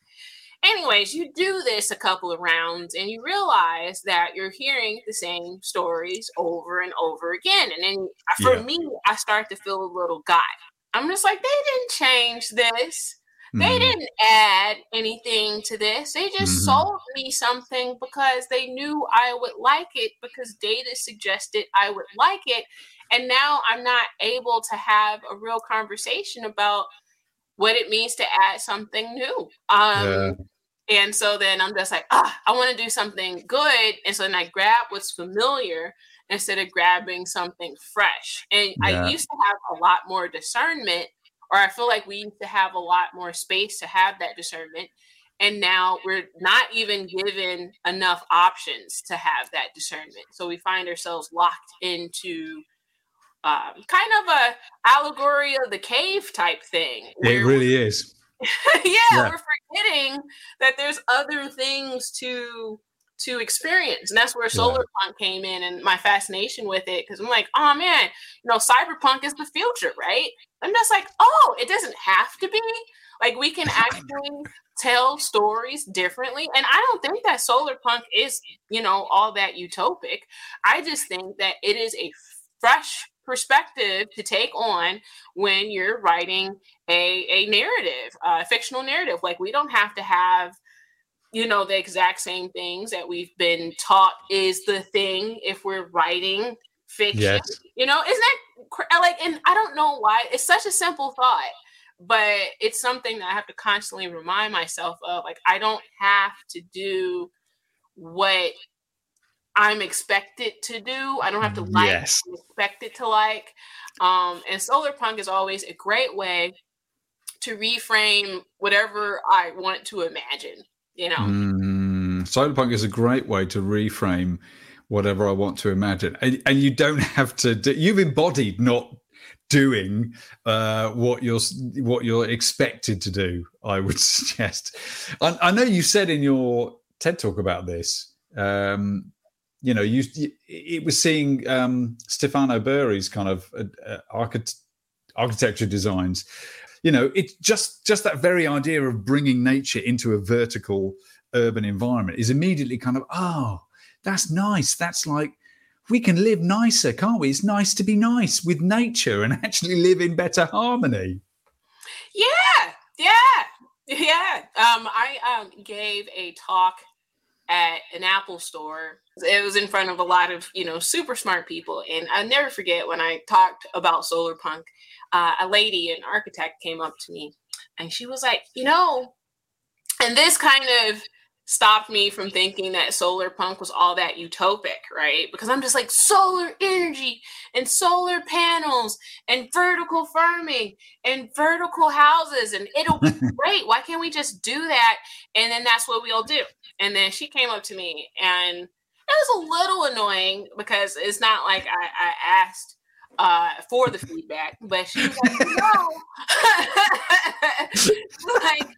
Anyways, you do this a couple of rounds and you realize that you're hearing the same stories over and over again, and then for yeah. me, I start to feel a little guy. I'm just like, they didn't change this they mm-hmm. didn't add anything to this. They just mm-hmm. sold me something because they knew I would like it because data suggested I would like it. And now I'm not able to have a real conversation about what it means to add something new. Um, yeah. And so then I'm just like, ah, I want to do something good. And so then I grab what's familiar instead of grabbing something fresh. And yeah. I used to have a lot more discernment or I feel like we used to have a lot more space to have that discernment. And now we're not even given enough options to have that discernment. So we find ourselves locked into um, kind of a allegory of the cave type thing. It really is. *laughs* yeah, yeah, we're forgetting that there's other things to to experience. And that's where solar punk came in and my fascination with it. Cause I'm like, oh man, you know, cyberpunk is the future, right? I'm just like, oh, it doesn't have to be. Like we can *laughs* actually tell stories differently. And I don't think that solar punk is, you know, all that utopic. I just think that it is a fresh perspective to take on when you're writing a, a narrative, a fictional narrative. Like we don't have to have you know the exact same things that we've been taught is the thing if we're writing fiction yes. you know isn't that like and i don't know why it's such a simple thought but it's something that i have to constantly remind myself of like i don't have to do what i'm expected to do i don't have to like yes. expected to like um and solar punk is always a great way to reframe whatever i want to imagine you know. Mm, cyberpunk is a great way to reframe whatever I want to imagine, and, and you don't have to. Do, you've embodied not doing uh, what you're what you're expected to do. I would *laughs* suggest. I, I know you said in your TED talk about this. Um, you know, you, it was seeing um, Stefano Boeri's kind of uh, uh, architecture designs you know it's just just that very idea of bringing nature into a vertical urban environment is immediately kind of oh that's nice that's like we can live nicer, can't we? It's nice to be nice with nature and *laughs* actually live in better harmony. Yeah, yeah, yeah. Um, I um, gave a talk at an Apple store. It was in front of a lot of, you know, super smart people. And I never forget when I talked about solar punk, uh, a lady, an architect, came up to me and she was like, you know, and this kind of stopped me from thinking that solar punk was all that utopic, right? Because I'm just like solar energy and solar panels and vertical farming and vertical houses and it'll be *laughs* great. Why can't we just do that? And then that's what we'll do. And then she came up to me and was a little annoying because it's not like I, I asked uh, for the feedback, but she was like, no, *laughs* like,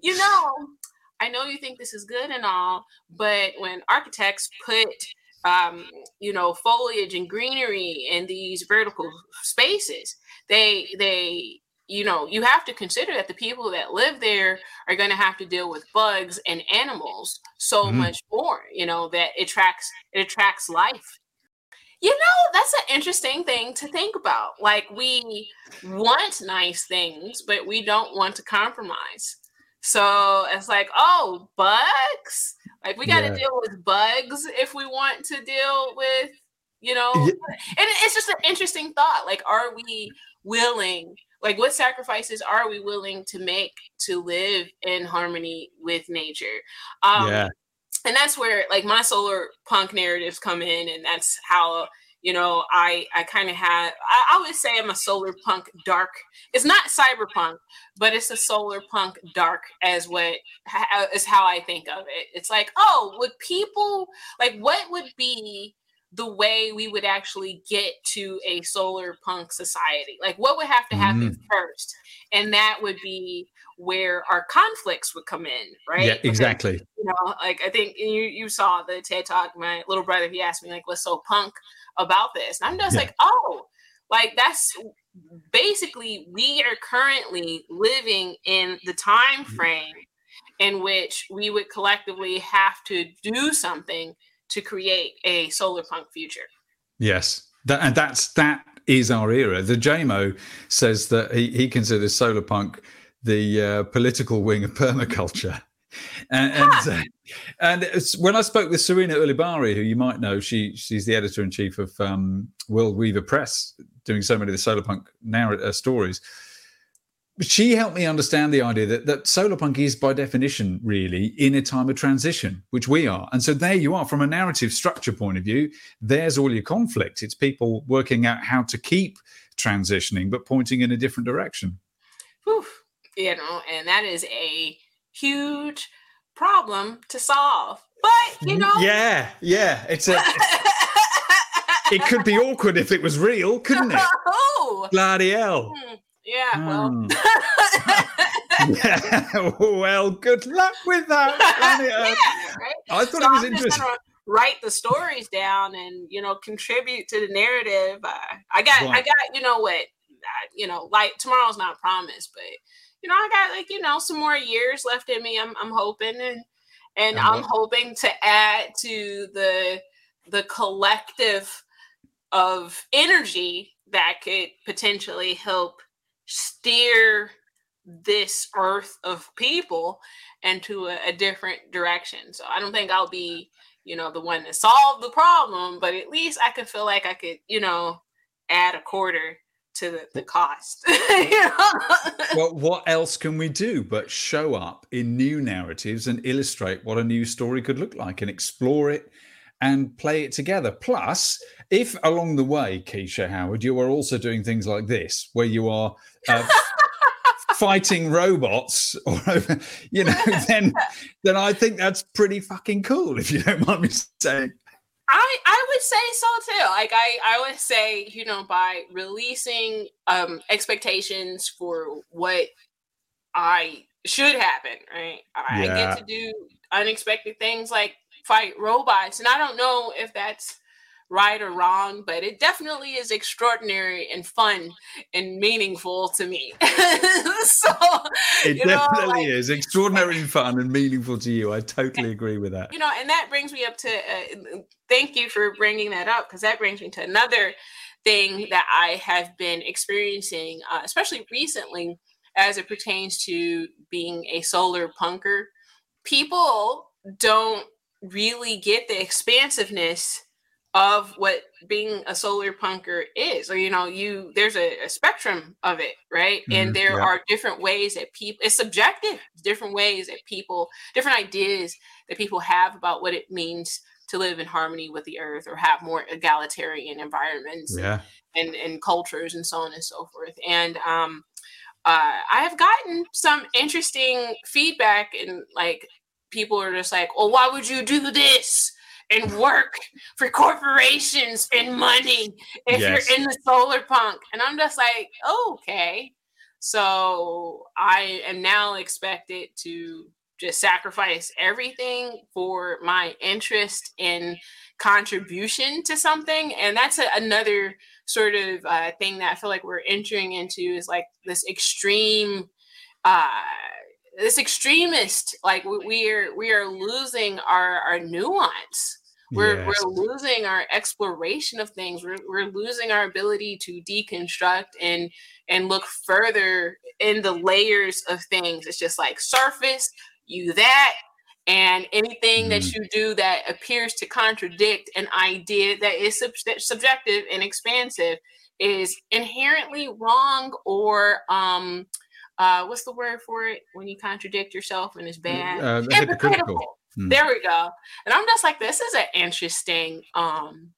you know, I know you think this is good and all, but when architects put um, you know foliage and greenery in these vertical spaces, they they you know you have to consider that the people that live there are going to have to deal with bugs and animals so mm-hmm. much more. You know that it attracts it attracts life you know, that's an interesting thing to think about. Like, we want nice things, but we don't want to compromise. So it's like, oh, bugs. Like we got to yeah. deal with bugs if we want to deal with, you know. Yeah. And it's just an interesting thought. Like, are we willing? Like, what sacrifices are we willing to make to live in harmony with nature? Um, yeah. And that's where like my solar punk narratives come in, and that's how you know i i kind of had I, I, would say i'm a solar punk dark it's not cyberpunk but it's a solar punk dark as what what is how i think of it it's like oh would people like what would be the way we would actually get to a solar punk society like what would have to happen mm. first and that would be where our conflicts would come in, right? Yeah, exactly. Because, you know, like I think you you saw the TED talk. My little brother he asked me like, "What's so punk about this?" And I'm just yeah. like, "Oh, like that's basically we are currently living in the time mm-hmm. frame in which we would collectively have to do something to create a solar punk future." Yes, that, and that's that is our era. The JMO says that he, he considers solar punk the uh, political wing of *laughs* permaculture. And and, uh, and when I spoke with Sarena Ulibarri, who you might know, she she's the editor in chief of um, World Weaver Press, doing so many of the solar punk uh, stories. She helped me understand the idea that that solar punk is by definition really in a time of transition, which we are. And so there you are, from a narrative structure point of view. There's all your conflict. It's people working out how to keep transitioning, but pointing in a different direction. Whew you know, and that is a huge problem to solve. But you know, yeah, yeah, it's a. It's, *laughs* it could be awkward if it was real, couldn't it? *laughs* Oh, bloody hell! Hmm, yeah, well. Mm. yeah, *laughs* *laughs* well, good luck with that. *laughs* yeah, right? I thought so it was interesting. Write the stories down and you know contribute to the narrative. Uh, I got, I got, you know what, you know, like tomorrow's not promised, but you know, I got like, you know, some more years left in me. I'm I'm hoping and and uh-huh. I'm hoping to add to the the collective of energy that could potentially help steer this earth of people into a, a, different direction. So I don't think I'll be, you know, the one to solve the problem, but at least I could feel like I could, you know, add a quarter to the, the cost. *laughs* well, what else can we do but show up in new narratives and illustrate what a new story could look like and explore it and play it together? Plus, if along the way, Keisha Howard, you are also doing things like this, where you are uh, fighting robots, or you know, *laughs* then then I think that's pretty fucking cool. If you don't mind me saying. I I would say so too. Like I I would say you know by releasing um expectations for what I should happen, right? I yeah. get to do unexpected things like fight robots, and I don't know if that's right or wrong, but it definitely is extraordinary and fun and meaningful to me. *laughs* so it definitely know, like, is extraordinarily fun and meaningful to you. I totally agree with that. You know, and that brings me up to uh, thank you for bringing that up because that brings me to another thing that I have been experiencing, uh, especially recently, as it pertains to being a solar punker. People don't really get the expansiveness of what being a solar punker is or you know you there's a, a spectrum of it right mm-hmm, and there yeah. are different ways that people it's subjective different ways that people different ideas that people have about what it means to live in harmony with the earth or have more egalitarian environments yeah. and, and, cultures and so on and so forth and um uh, I have gotten some interesting feedback and like people are just like, well, why would you do this? And work for corporations and money if yes. you're in the solar punk. And I'm just like, oh, okay. So I am now expected to just sacrifice everything for my interest in contribution to something. And that's a, another sort of uh, thing that I feel like we're entering into is like this extreme uh this extremist like we are we are losing our our nuance we're yes. we're losing our exploration of things we're, we're losing our ability to deconstruct and and look further in the layers of things it's just like surface you that and anything mm. that you do that appears to contradict an idea that is sub- subjective and expansive is inherently wrong or um uh, what's the word for it when you contradict yourself and it's bad? Uh, hypocritical. Mm. There we go. And I'm just like, this is an interesting um,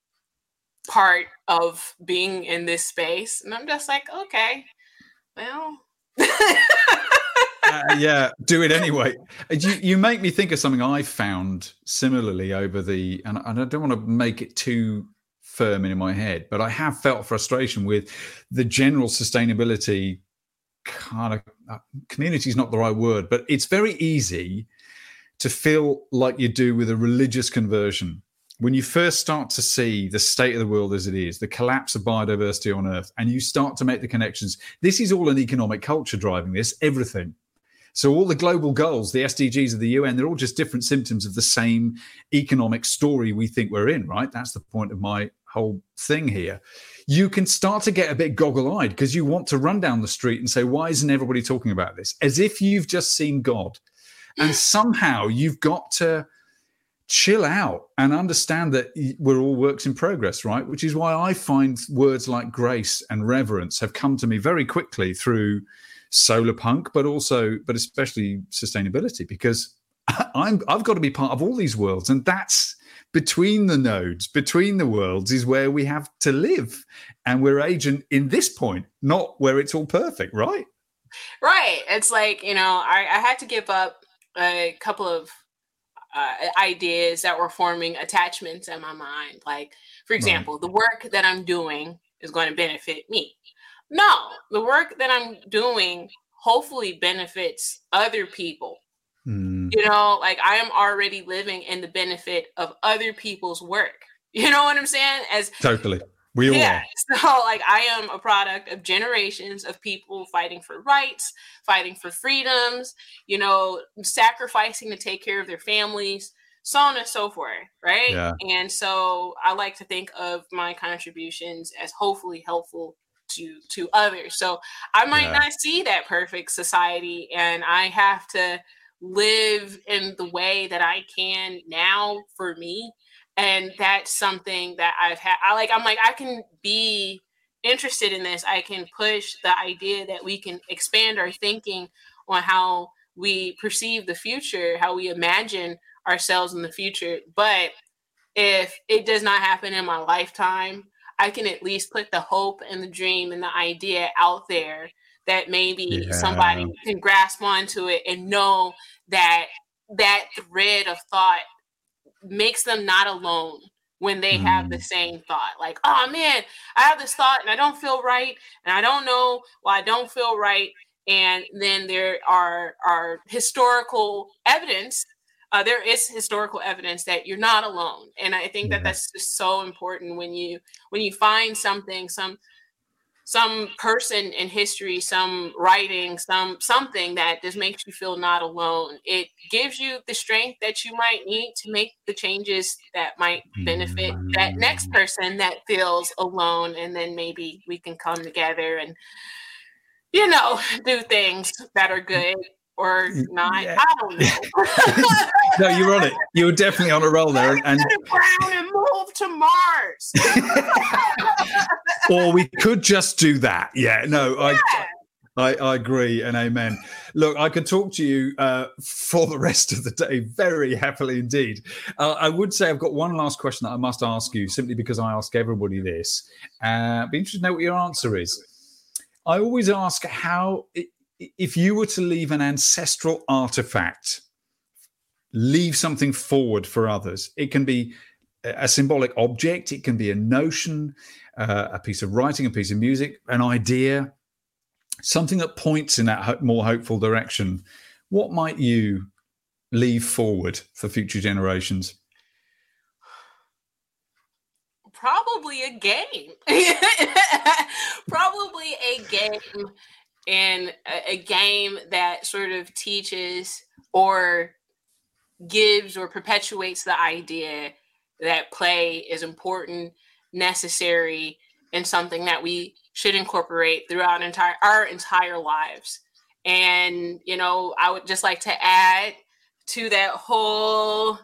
part of being in this space. And I'm just like, okay, well. uh, yeah, do it anyway. You you make me think of something I found similarly over the, and I don't want to make it too firm in my head, but I have felt frustration with the general sustainability kind of uh, community is not the right word, but it's very easy to feel like you do with a religious conversion. When you first start to see the state of the world as it is, the collapse of biodiversity on Earth, and you start to make the connections, this is all an economic culture driving this, everything. So, all the global goals, the SDGs of the UN, they're all just different symptoms of the same economic story we think we're in, right? That's the point of my whole thing here you can start to get a bit goggle eyed because you want to run down the street and say, Why isn't everybody talking about this? As if you've just seen God. And *laughs* somehow you've got to chill out and understand that we're all works in progress, right? Which is why I find words like grace and reverence have come to me very quickly through solar punk, but also, but especially sustainability, because *laughs* I'm I've got to be part of all these worlds. And that's between the nodes, between the worlds, is where we have to live. And we're agent in this point, not where it's all perfect, right? Right. It's like, you know, I, I had to give up a couple of uh, ideas that were forming attachments in my mind. Like, for example, right. the work that I'm doing is going to benefit me. No, the work that I'm doing hopefully benefits other people Mm. You know, like I am already living in the benefit of other people's work. *laughs* You know what I'm saying? As totally. We yeah. Are. *laughs* So like I am a product of generations of people fighting for rights, fighting for freedoms, you know, sacrificing to take care of their families, so on and so forth. Right. Yeah. And so I like to think of my contributions as hopefully helpful to to others. So I might yeah. not see that perfect society and I have to live in the way that I can now for me. And that's something that I've had. I like, I'm like, I can be interested in this. I can push the idea that we can expand our thinking on how we perceive the future, how we imagine ourselves in the future. But if it does not happen in my lifetime, I can at least put the hope and the dream and the idea out there that maybe yeah. somebody can grasp onto it and know that that thread of thought makes them not alone when they mm. have the mm. same thought like oh man i have this thought and i don't feel right and i don't know why i don't feel right and then there are are historical evidence uh, there is historical evidence that you're not alone and i think that that's just so important when you when you find something some some person in history, some writing, some something that just makes you feel not alone. It gives you the strength that you might need to make the changes that might benefit that next mm. person that feels alone, and then maybe we can come together and you know do things that are good or not. Yeah. I don't know. *laughs* no, you were on it. You were definitely on a roll there. And, and move to Mars. *laughs* or we could just do that. Yeah. No, yeah. I. I, I, agree and amen. Look, I could talk to you uh, for the rest of the day very happily indeed. Uh, I would say I've got one last question that I must ask you simply because I ask everybody this. Uh, be interested to know what your answer is. I always ask how, if you were to leave an ancestral artifact, leave something forward for others, it can be a symbolic object, it can be a notion, uh, a piece of writing, a piece of music, an idea, something that points in that more hopeful direction. What might you leave forward for future generations? Probably a game. *laughs* Probably a game and a, a game that sort of teaches or gives or perpetuates the idea that play is important, necessary, and something that we should incorporate throughout entire our entire lives. And you know, I would just like to add to that whole,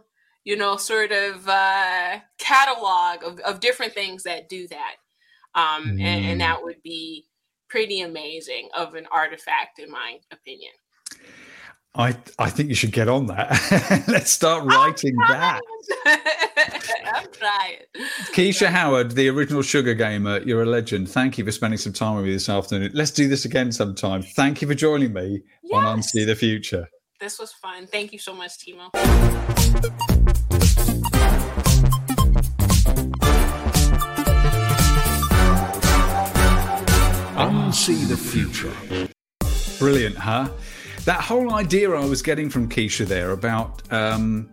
you know, sort of uh, catalog of, of different things that do that. Um, mm. and, and that would be pretty amazing of an artifact, in my opinion. I I think you should get on that. *laughs* Let's start writing that. *laughs* I'm trying. Keisha Howard, the original Sugar Gamer, you're a legend. Thank you for spending some time with me this afternoon. Let's do this again sometime. Thank you for joining me yes. on Unsee the Future. This was fun. Thank you so much, Timo. Unsee the Future. Brilliant, huh? That whole idea I was getting from Keisha there about um,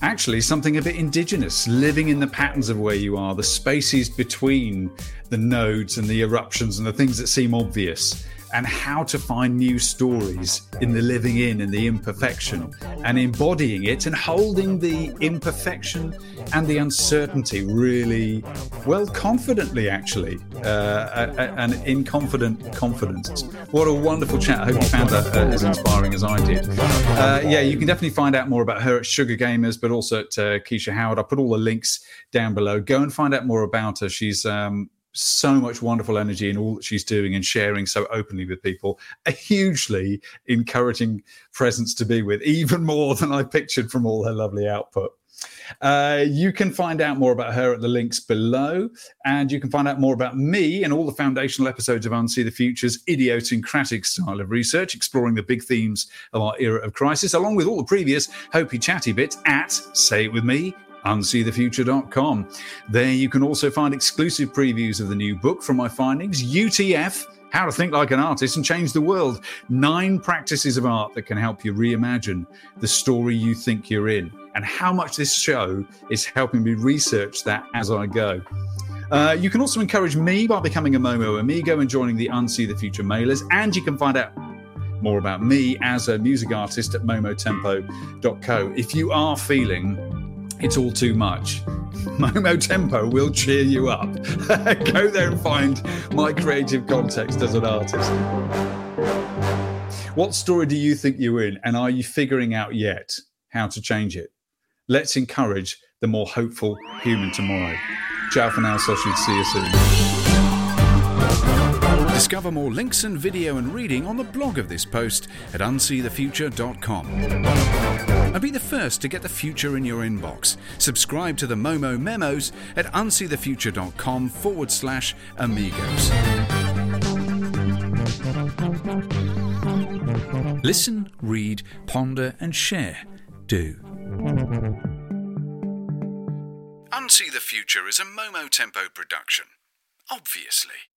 actually something a bit indigenous, living in the patterns of where you are, the spaces between the nodes and the eruptions and the things that seem obvious and how to find new stories in the living in and the imperfection and embodying it and holding the imperfection and the uncertainty really well confidently actually uh, and in confident confidence. What a wonderful chat. I hope you found that uh, as inspiring as i did. Uh, yeah you can definitely find out more about her at sugar gamers but also at uh, keisha howard. I'll put all the links down below. Go and find out more about her. She's um, so much wonderful energy in all that she's doing and sharing so openly with people. A hugely encouraging presence to be with, even more than I pictured from all her lovely output. Uh, you can find out more about her at the links below, and you can find out more about me and all the foundational episodes of Unsee the Future's idiosyncratic style of research, exploring the big themes of our era of crisis, along with all the previous hopey chatty bits at Say It With Me, unseethefuture.com. There you can also find exclusive previews of the new book from my findings, UTF. How to Think Like an Artist and Change the World. Nine practices of art that can help you reimagine the story you think you're in, and how much this show is helping me research that as I go. Uh, you can also encourage me by becoming a Momo Amigo and joining the Unsee the Future mailers, and you can find out more about me as a music artist at momotempo.co. If you are feeling it's all too much. *laughs* Momo Tempo will cheer you up. *laughs* Go there and find my creative context as an artist. What story do you think you're in, and are you figuring out yet how to change it? Let's encourage the more hopeful human tomorrow. Ciao for now, so see you soon. Discover more links and video and reading on the blog of this post at unseethefuture.com. And be the first to get the future in your inbox. Subscribe to the Momo Memos at unseethefuture.com forward slash amigos. Listen, read, ponder, and share. Do. Unsee the Future is a Momo Tempo production. Obviously.